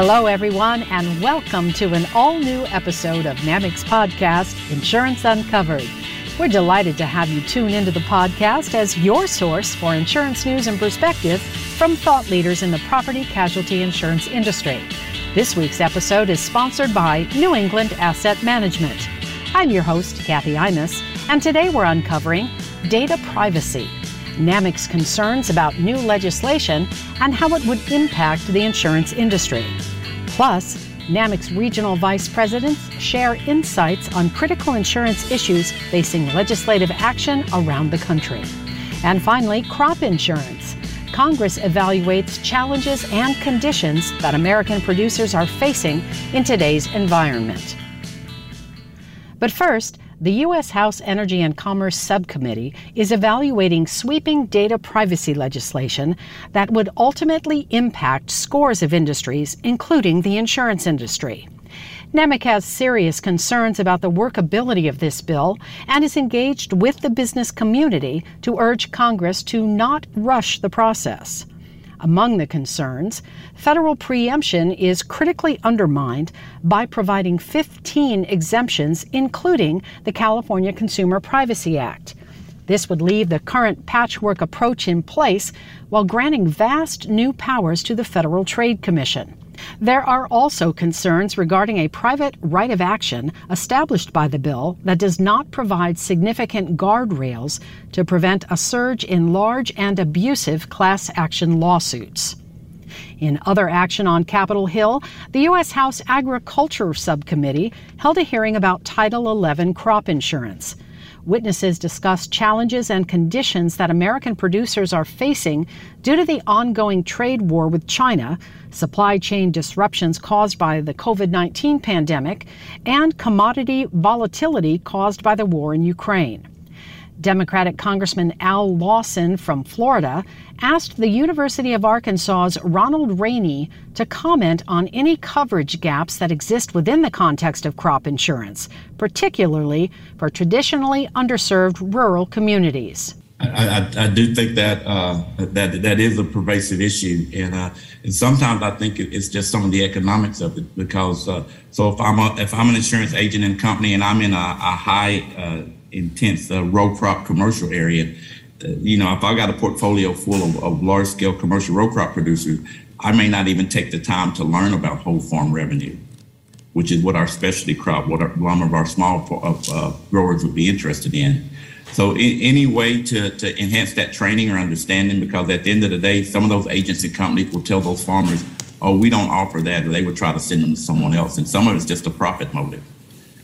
Hello, everyone, and welcome to an all new episode of NAMIC's podcast, Insurance Uncovered. We're delighted to have you tune into the podcast as your source for insurance news and perspective from thought leaders in the property casualty insurance industry. This week's episode is sponsored by New England Asset Management. I'm your host, Kathy Imus, and today we're uncovering data privacy, NAMIC's concerns about new legislation, and how it would impact the insurance industry. Plus, NAMIC's regional vice presidents share insights on critical insurance issues facing legislative action around the country. And finally, crop insurance. Congress evaluates challenges and conditions that American producers are facing in today's environment. But first, the U.S. House Energy and Commerce Subcommittee is evaluating sweeping data privacy legislation that would ultimately impact scores of industries, including the insurance industry. NAMIC has serious concerns about the workability of this bill and is engaged with the business community to urge Congress to not rush the process. Among the concerns, federal preemption is critically undermined by providing 15 exemptions, including the California Consumer Privacy Act. This would leave the current patchwork approach in place while granting vast new powers to the Federal Trade Commission. There are also concerns regarding a private right of action established by the bill that does not provide significant guardrails to prevent a surge in large and abusive class action lawsuits. In other action on Capitol Hill, the U.S. House Agriculture Subcommittee held a hearing about Title 11 crop insurance. Witnesses discussed challenges and conditions that American producers are facing due to the ongoing trade war with China, supply chain disruptions caused by the COVID 19 pandemic, and commodity volatility caused by the war in Ukraine. Democratic Congressman Al Lawson from Florida asked the University of Arkansas's Ronald Rainey to comment on any coverage gaps that exist within the context of crop insurance, particularly for traditionally underserved rural communities. I, I, I do think that uh, that that is a pervasive issue, and uh, and sometimes I think it's just some of the economics of it. Because uh, so if I'm a, if I'm an insurance agent and company and I'm in a, a high uh, intense uh, row crop commercial area. Uh, you know, if I got a portfolio full of, of large scale commercial row crop producers, I may not even take the time to learn about whole farm revenue, which is what our specialty crop, what our, some of our small uh, growers would be interested in. So, in, any way to, to enhance that training or understanding, because at the end of the day, some of those agency companies will tell those farmers, oh, we don't offer that, or they would try to send them to someone else. And some of it's just a profit motive.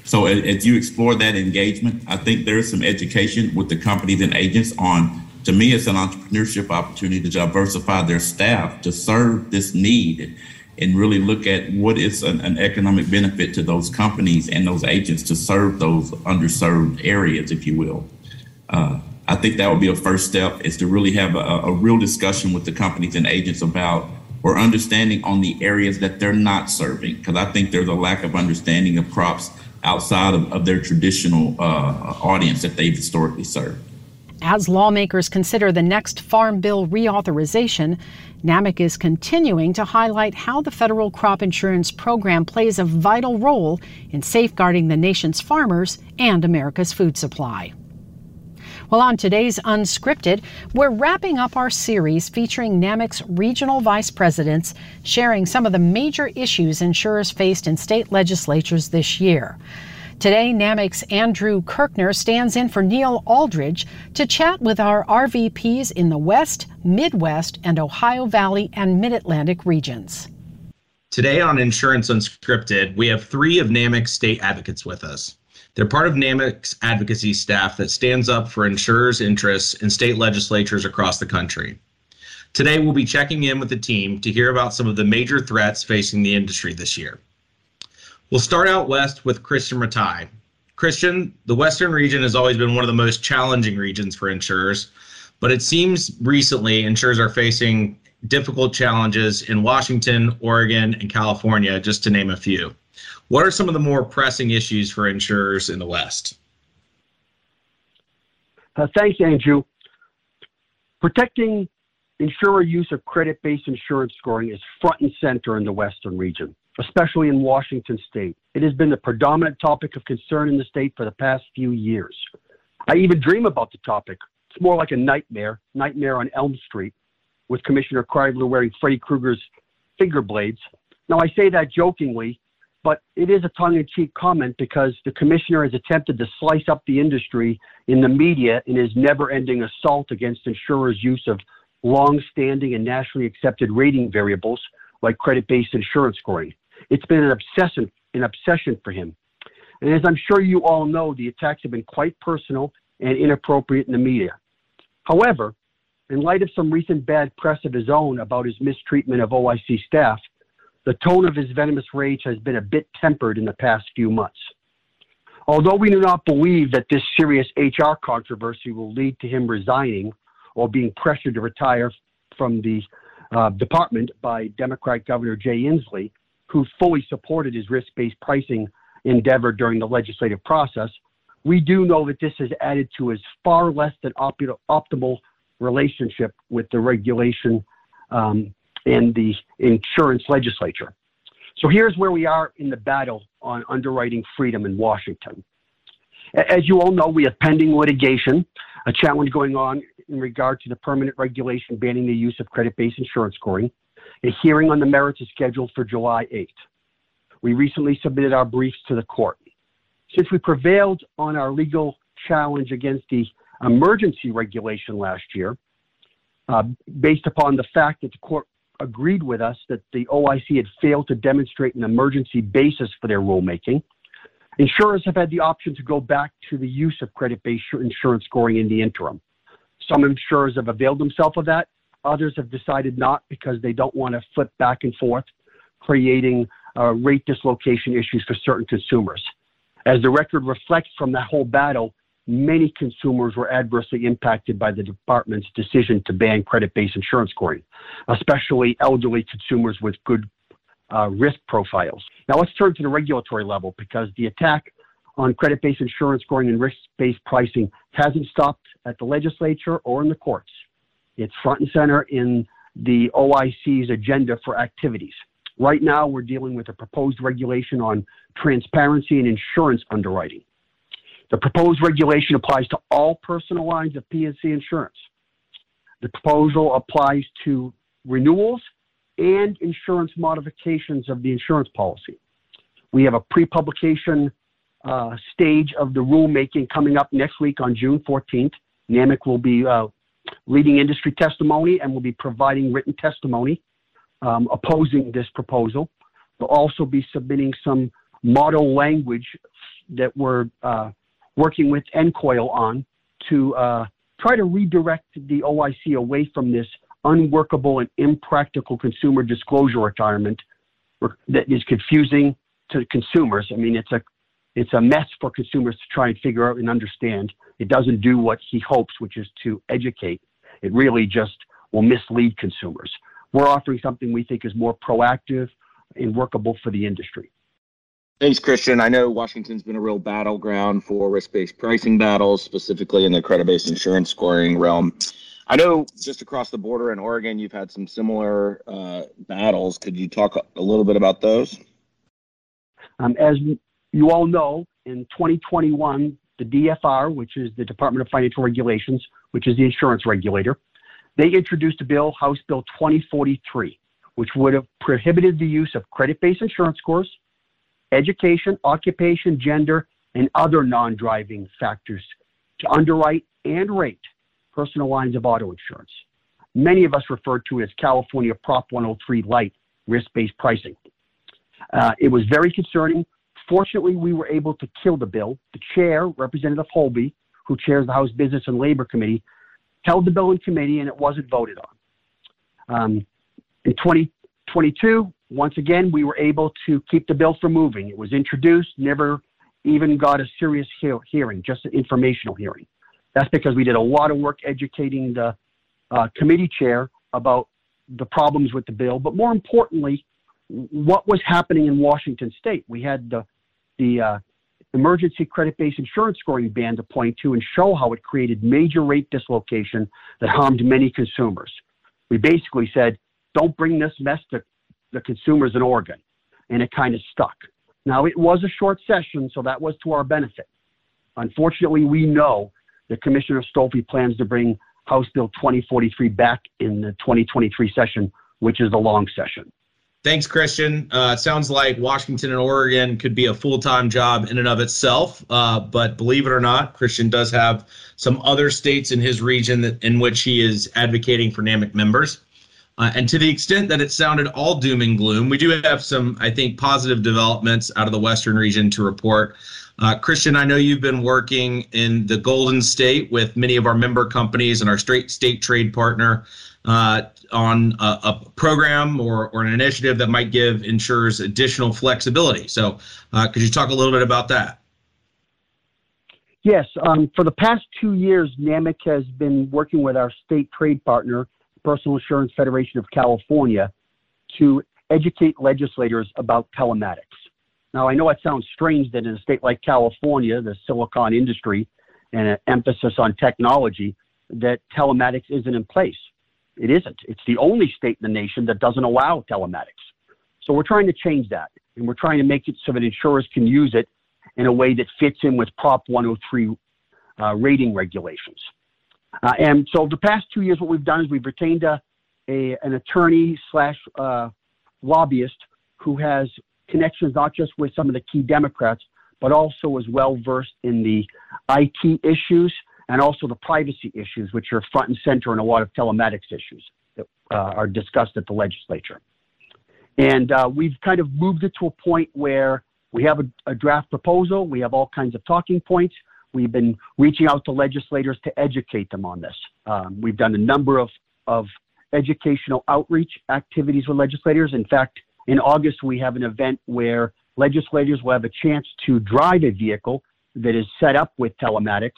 So as you explore that engagement, I think there is some education with the companies and agents on, to me, it's an entrepreneurship opportunity to diversify their staff to serve this need and really look at what is an, an economic benefit to those companies and those agents to serve those underserved areas, if you will. Uh, I think that would be a first step is to really have a, a real discussion with the companies and agents about or understanding on the areas that they're not serving. Because I think there's a lack of understanding of crops outside of, of their traditional uh, audience that they've historically served. As lawmakers consider the next Farm Bill reauthorization, NAMIC is continuing to highlight how the federal crop insurance program plays a vital role in safeguarding the nation's farmers and America's food supply. Well, on today's Unscripted, we're wrapping up our series featuring NAMIC's regional vice presidents sharing some of the major issues insurers faced in state legislatures this year. Today, NAMIC's Andrew Kirkner stands in for Neil Alldredge to chat with our RVPs in the West, Midwest, and Ohio Valley and Mid Atlantic regions. Today on Insurance Unscripted, we have three of NAMIC's state advocates with us. They're part of NAMIC's advocacy staff that stands up for insurers' interests in state legislatures across the country. Today, we'll be checking in with the team to hear about some of the major threats facing the industry this year. We'll start out west with Christian Rataj. Christian, the Western region has always been one of the most challenging regions for insurers, but it seems recently insurers are facing difficult challenges in Washington, Oregon, and California, just to name a few. What are some of the more pressing issues for insurers in the West? Uh, thanks, Andrew. Protecting insurer use of credit based insurance scoring is front and center in the Western region, especially in Washington state. It has been the predominant topic of concern in the state for the past few years. I even dream about the topic. It's more like a nightmare, nightmare on Elm Street, with Commissioner Kreidler wearing Freddy Krueger's finger blades. Now, I say that jokingly, but it is a tongue in cheek comment because the commissioner has attempted to slice up the industry in the media in his never ending assault against insurers' use of long standing and nationally accepted rating variables like credit based insurance scoring. It's been an obsession, an obsession for him. And as I'm sure you all know, the attacks have been quite personal and inappropriate in the media. However, in light of some recent bad press of his own about his mistreatment of OIC staff, the tone of his venomous rage has been a bit tempered in the past few months. Although we do not believe that this serious HR controversy will lead to him resigning or being pressured to retire from the uh, department by Democrat Governor Jay Inslee, who fully supported his risk based pricing endeavor during the legislative process, we do know that this has added to his far less than optimal relationship with the regulation um, and the insurance legislature. So here's where we are in the battle on underwriting freedom in Washington. As you all know, we have pending litigation, a challenge going on in regard to the permanent regulation banning the use of credit based insurance scoring. A hearing on the merits is scheduled for July 8th. We recently submitted our briefs to the court. Since we prevailed on our legal challenge against the emergency regulation last year, uh, based upon the fact that the court agreed with us that the OIC had failed to demonstrate an emergency basis for their rulemaking. Insurers have had the option to go back to the use of credit based insurance scoring in the interim. Some insurers have availed themselves of that. Others have decided not because they don't want to flip back and forth, creating uh, rate dislocation issues for certain consumers. As the record reflects from that whole battle, many consumers were adversely impacted by the department's decision to ban credit-based insurance scoring, especially elderly consumers with good uh, risk profiles. Now let's turn to the regulatory level because the attack on credit-based insurance scoring and risk-based pricing hasn't stopped at the legislature or in the courts. It's front and center in the OIC's agenda for activities. Right now, we're dealing with a proposed regulation on transparency and insurance underwriting. The proposed regulation applies to all personal lines of P&C insurance. The proposal applies to renewals and insurance modifications of the insurance policy. We have a pre-publication uh, stage of the rulemaking coming up next week on June 14th. NAMIC will be uh, leading industry testimony and will be providing written testimony um, opposing this proposal. We'll also be submitting some model language that we're uh, working with NCOIL on to uh, try to redirect the OIC away from this unworkable and impractical consumer disclosure requirement that is confusing to consumers. I mean, it's a it's a mess for consumers to try and figure out and understand. It doesn't do what he hopes, which is to educate. It really just will mislead consumers. We're offering something we think is more proactive and workable for the industry. Thanks, Christian. I know Washington's been a real battleground for risk based pricing battles, specifically in the credit based insurance scoring realm. I know just across the border in Oregon, you've had some similar uh, battles. Could you talk a little bit about those? Um, as you all know, in 2021, the DFR, which is the Department of Financial Regulations, which is the insurance regulator, they introduced a bill, House Bill 2043, which would have prohibited the use of credit based insurance scores, education, occupation, gender, and other non driving factors to underwrite and rate personal lines of auto insurance. Many of us refer to it as California Prop 103 Light risk based pricing. Uh, it was very concerning. Fortunately, we were able to kill the bill. The chair, Representative Holvey, who chairs the House Business and Labor Committee, held the bill in committee and it wasn't voted on. Um, in 2022, once again, we were able to keep the bill from moving. It was introduced, never even got a serious he- hearing, just an informational hearing. That's because we did a lot of work educating the uh, committee chair about the problems with the bill, but more importantly, what was happening in Washington state. We had the, the uh, emergency credit-based insurance scoring ban to point to and show how it created major rate dislocation that harmed many consumers. We basically said, don't bring this mess to the consumers in Oregon. And it kind of stuck. Now, it was a short session, so that was to our benefit. Unfortunately, we know that Commissioner Stolfi plans to bring House Bill 2043 back in the 2023 session, which is the long session. Thanks, Christian. Uh, it sounds like Washington and Oregon could be a full time job in and of itself. Uh, but believe it or not, Christian does have some other states in his region that, in which he is advocating for NAMIC members. Uh, and to the extent that it sounded all doom and gloom, we do have some, I think, positive developments out of the Western region to report. Uh, Christian, I know you've been working in the Golden State with many of our member companies and our straight state trade partner uh, on a, a, program or, or an initiative that might give insurers additional flexibility. So, uh, could you talk a little bit about that? Yes. Um, for the past two years, NAMIC has been working with our state trade partner, Personal Insurance Federation of California, to educate legislators about telematics. Now, I know it sounds strange that in a state like California, the silicon industry and an emphasis on technology, that telematics isn't in place. It isn't. It's the only state in the nation that doesn't allow telematics. So we're trying to change that, and we're trying to make it so that insurers can use it in a way that fits in with Prop 103 uh, rating regulations. Uh, and so the past two years, what we've done is we've retained a, a an attorney slash uh, lobbyist who has connections not just with some of the key Democrats, but also is well versed in the IT issues and also the privacy issues, which are front and center in a lot of telematics issues that uh, are discussed at the legislature. And uh, we've kind of moved it to a point where we have a, a, draft proposal, we have all kinds of talking points. We've been reaching out to legislators to educate them on this. Um, we've done a number of, of educational outreach activities with legislators. In fact, in August, we have an event where legislators will have a chance to drive a vehicle that is set up with telematics,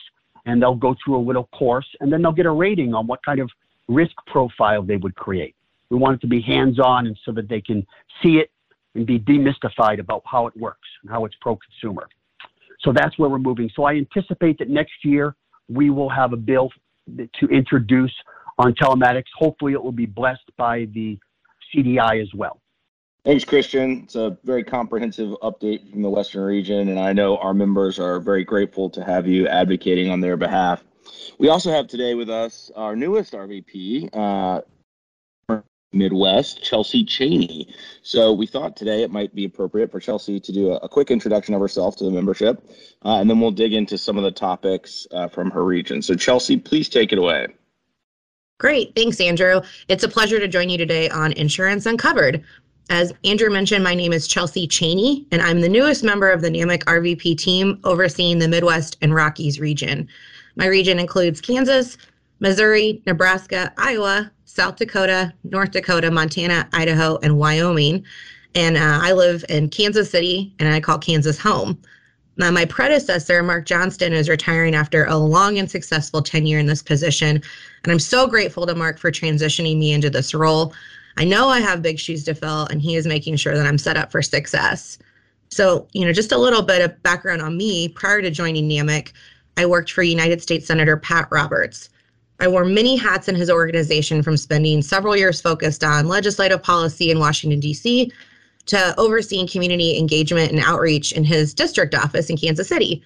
and they'll go through a little course, and then they'll get a rating on what kind of risk profile they would create. We want it to be hands on and so that they can see it and be demystified about how it works and how it's pro consumer. So that's where we're moving. So I anticipate that next year we will have a bill to introduce on telematics. Hopefully, it will be blessed by the CDI as well. Thanks, Christian. It's a very comprehensive update from the Western region, and I know our members are very grateful to have you advocating on their behalf. We also have today with us our newest RVP, uh, Midwest, Chelsea Cheney. So we thought today it might be appropriate for Chelsea to do a, a quick introduction of herself to the membership, uh, and then we'll dig into some of the topics uh, from her region. So, Chelsea, please take it away. Great. Thanks, Andrew. It's a pleasure to join you today on Insurance Uncovered, as Andrew mentioned, my name is Chelsea Cheney, and I'm the newest member of the NAMIC RVP team overseeing the Midwest and Rockies region. My region includes Kansas, Missouri, Nebraska, Iowa, South Dakota, North Dakota, Montana, Idaho, and Wyoming. And uh, I live in Kansas City, and I call Kansas home. Now, my predecessor, Mark Johnston, is retiring after a long and successful tenure in this position. And I'm so grateful to Mark for transitioning me into this role. I know I have big shoes to fill, and he is making sure that I'm set up for success. So, you know, just a little bit of background on me. Prior to joining NAMIC, I worked for United States Senator Pat Roberts. I wore many hats in his organization from spending several years focused on legislative policy in Washington, D.C., to overseeing community engagement and outreach in his district office in Kansas City.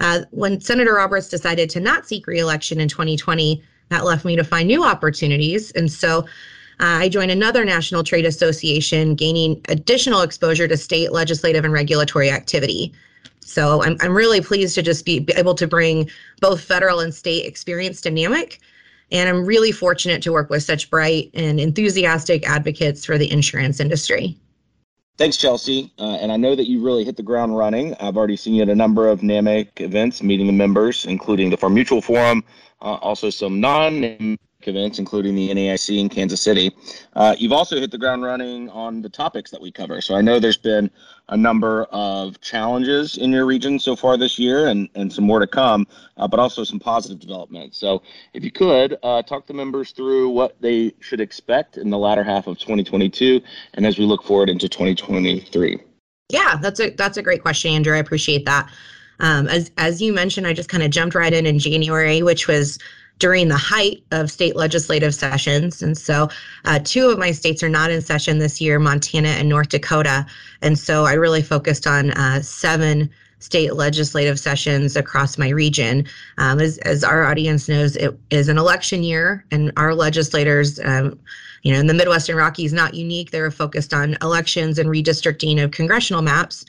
Uh, when Senator Roberts decided to not seek reelection in 2020, that left me to find new opportunities. And so uh, I joined another national trade association, gaining additional exposure to state legislative and regulatory activity. So I'm, I'm really pleased to just be able to bring both federal and state experience dynamic. And I'm really fortunate to work with such bright and enthusiastic advocates for the insurance industry. Thanks, Chelsea. Uh, and I know that you really hit the ground running. I've already seen you at a number of NAMIC events, meeting the members, including the Farm Mutual Forum, uh, also some non events, including the NAIC in Kansas City. Uh, you've also hit the ground running on the topics that we cover. So I know there's been a number of challenges in your region so far this year and, and some more to come, uh, but also some positive developments. So if you could uh, talk the members through what they should expect in the latter half of 2022 and as we look forward into 2023. Yeah, that's a that's a great question, Andrew. I appreciate that. Um, as as you mentioned, I just kind of jumped right in in January, which was during the height of state legislative sessions. And so, uh, two of my states are not in session this year Montana and North Dakota. And so, I really focused on uh, seven state legislative sessions across my region. Um, as, as our audience knows, it is an election year, and our legislators, um, you know, in the Midwestern Rockies, not unique. They're focused on elections and redistricting of congressional maps.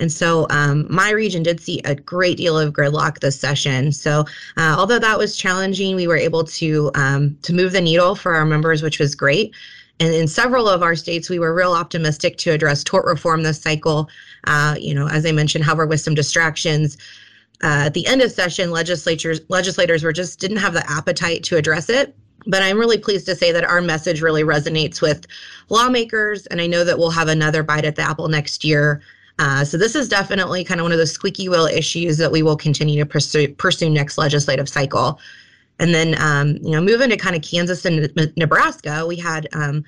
And so um, my region did see a great deal of gridlock this session. So uh, although that was challenging, we were able to um, to move the needle for our members, which was great. And in several of our states, we were real optimistic to address tort reform this cycle. Uh, you know, as I mentioned, however, with some distractions. Uh, at the end of session, legislatures legislators were just didn't have the appetite to address it. But I'm really pleased to say that our message really resonates with lawmakers, and I know that we'll have another bite at the apple next year uh, so this is definitely kind of one of those squeaky wheel issues that we will continue to pursue, pursue next legislative cycle. And then, um, you know, moving to kind of Kansas and Nebraska, we had um,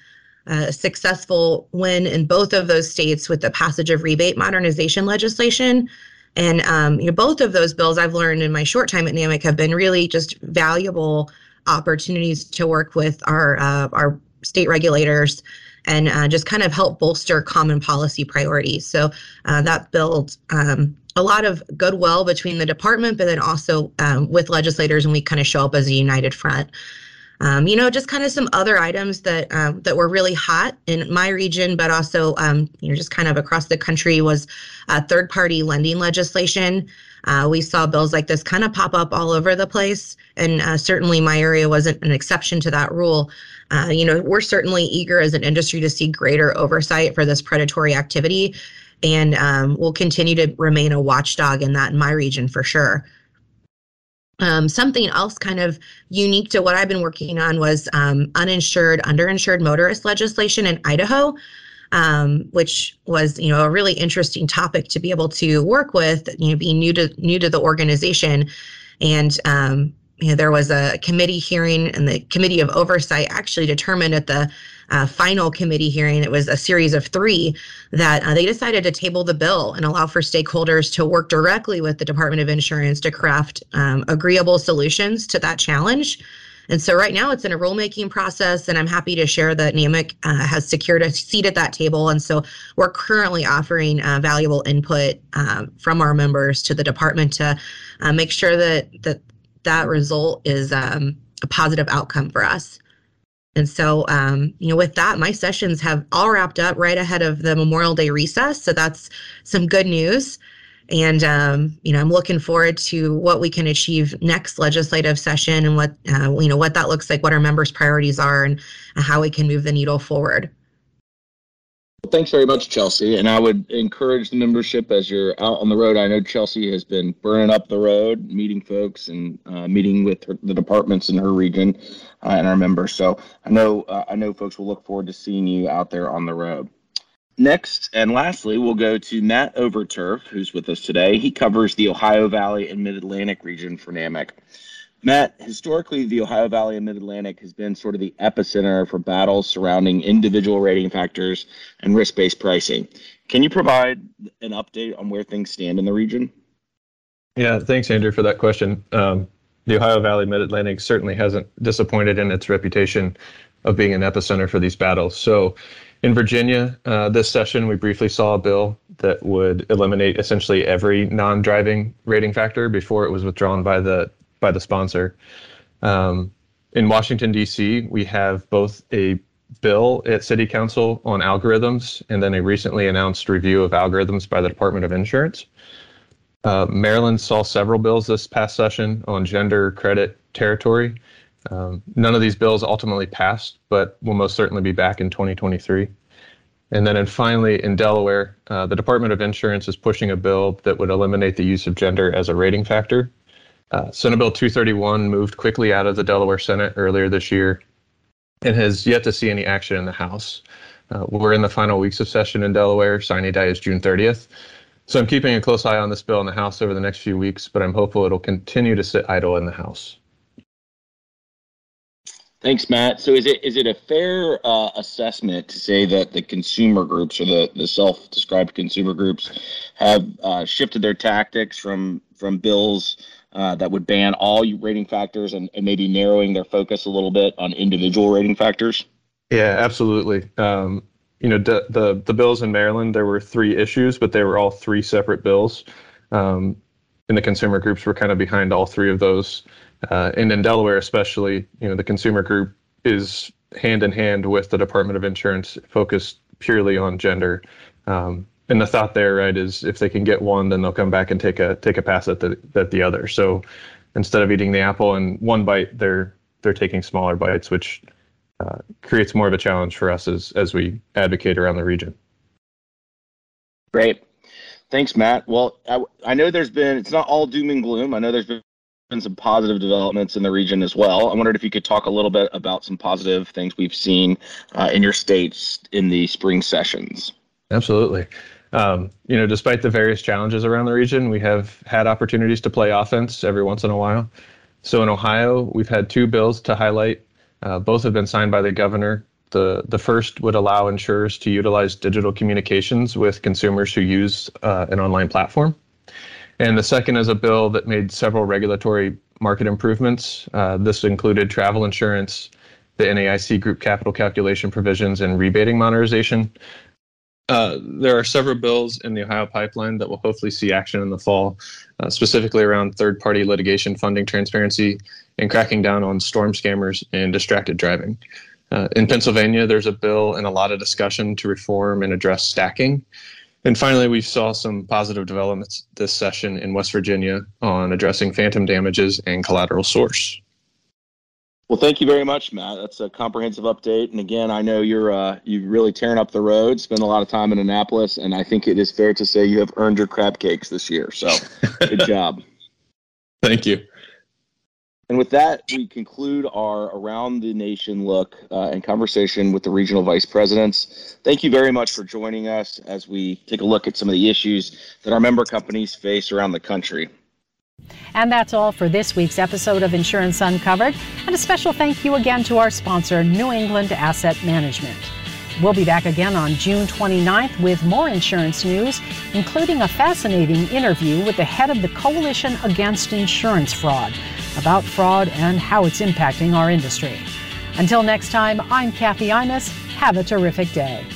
a successful win in both of those states with the passage of rebate modernization legislation. And um, you know, both of those bills I've learned in my short time at NAMIC have been really just valuable opportunities to work with our uh, our state regulators and uh, just kind of help bolster common policy priorities. So uh, that builds um, a lot of goodwill between the department, but then also um, with legislators, and we kind of show up as a united front. Um, you know, just kind of some other items that uh, that were really hot in my region, but also um, you know just kind of across the country was uh, third-party lending legislation. Uh, we saw bills like this kind of pop up all over the place, and uh, certainly my area wasn't an exception to that rule. Uh, you know, we're certainly eager as an industry to see greater oversight for this predatory activity, and um, we'll continue to remain a watchdog in that in my region for sure. Um, something else kind of unique to what I've been working on was um, uninsured, underinsured motorist legislation in Idaho, um, which was you know a really interesting topic to be able to work with. You know, being new to new to the organization, and um, you know, there was a committee hearing, and the committee of oversight actually determined at the uh, final committee hearing, it was a series of three, that uh, they decided to table the bill and allow for stakeholders to work directly with the Department of Insurance to craft um, agreeable solutions to that challenge. And so right now it's in a rulemaking process, and I'm happy to share that NAMIC uh, has secured a seat at that table. And so we're currently offering uh, valuable input uh, from our members to the department to uh, make sure that that that result is um, a positive outcome for us. And so, um, you know, with that, my sessions have all wrapped up right ahead of the Memorial Day recess. So that's some good news. And, um, you know, I'm looking forward to what we can achieve next legislative session and what, uh, you know, what that looks like, what our members' priorities are, and how we can move the needle forward. Thanks very much, Chelsea. And I would encourage the membership as you're out on the road. I know Chelsea has been burning up the road, meeting folks and uh, meeting with her, the departments in her region uh, and our members. So I know uh, I know folks will look forward to seeing you out there on the road. Next and lastly, we'll go to Matt Overturf, who's with us today. He covers the Ohio Valley and Mid Atlantic region for NAMIC. Matt, historically, the Ohio Valley and Mid Atlantic has been sort of the epicenter for battles surrounding individual rating factors and risk based pricing. Can you provide an update on where things stand in the region? Yeah, thanks, Andrew, for that question. Um, the Ohio Valley Mid Atlantic certainly hasn't disappointed in its reputation of being an epicenter for these battles. So, in Virginia, uh, this session, we briefly saw a bill that would eliminate essentially every non driving rating factor before it was withdrawn by the by the sponsor. Um, in Washington, D.C., we have both a bill at City Council on algorithms and then a recently announced review of algorithms by the Department of Insurance. Uh, Maryland saw several bills this past session on gender, credit, territory. Um, none of these bills ultimately passed, but will most certainly be back in 2023. And then, and finally, in Delaware, uh, the Department of Insurance is pushing a bill that would eliminate the use of gender as a rating factor uh, Senate Bill 231 moved quickly out of the Delaware Senate earlier this year and has yet to see any action in the House. Uh, we're in the final weeks of session in Delaware. Signing day is June 30th. So I'm keeping a close eye on this bill in the House over the next few weeks, but I'm hopeful it'll continue to sit idle in the House. Thanks, Matt. So is it is it a fair uh, assessment to say that the consumer groups or the, the self-described consumer groups have uh, shifted their tactics from from bills uh, that would ban all rating factors and, and, maybe narrowing their focus a little bit on individual rating factors? Yeah, absolutely. Um, you know, the, the, the bills in Maryland, there were three issues, but they were all three separate bills. Um, and the consumer groups were kind of behind all three of those. Uh, and in Delaware, especially, you know, the consumer group is hand in hand with the Department of Insurance, focused purely on gender. Um, and the thought there, right, is if they can get one, then they'll come back and take a take a pass at the at the other. So instead of eating the apple in one bite, they're they're taking smaller bites, which uh, creates more of a challenge for us as as we advocate around the region. Great, thanks, Matt. Well, I, I know there's been it's not all doom and gloom. I know there's been been some positive developments in the region as well. I wondered if you could talk a little bit about some positive things we've seen uh, in your states in the spring sessions. Absolutely. Um, you know, despite the various challenges around the region, we have had opportunities to play offense every once in a while. So in Ohio, we've had two bills to highlight. Uh, both have been signed by the governor. The, the first would allow insurers to utilize digital communications with consumers who use uh, an online platform. And the second is a bill that made several regulatory market improvements. Uh, this included travel insurance, the NAIC group capital calculation provisions, and rebating modernization. Uh, there are several bills in the Ohio pipeline that will hopefully see action in the fall, uh, specifically around third party litigation funding transparency and cracking down on storm scammers and distracted driving. Uh, in Pennsylvania, there's a bill and a lot of discussion to reform and address stacking. And finally, we saw some positive developments this session in West Virginia on addressing phantom damages and collateral source. Well, thank you very much, Matt. That's a comprehensive update. And again, I know you're uh, you really tearing up the road. Spend a lot of time in Annapolis, and I think it is fair to say you have earned your crab cakes this year. So, good job. Thank you. And with that, we conclude our Around the Nation look uh, and conversation with the regional vice presidents. Thank you very much for joining us as we take a look at some of the issues that our member companies face around the country. And that's all for this week's episode of Insurance Uncovered. And a special thank you again to our sponsor, New England Asset Management. We'll be back again on June 29th with more insurance news, including a fascinating interview with the head of the Coalition Against Insurance Fraud about fraud and how it's impacting our industry. Until next time, I'm Kathy Imus. Have a terrific day.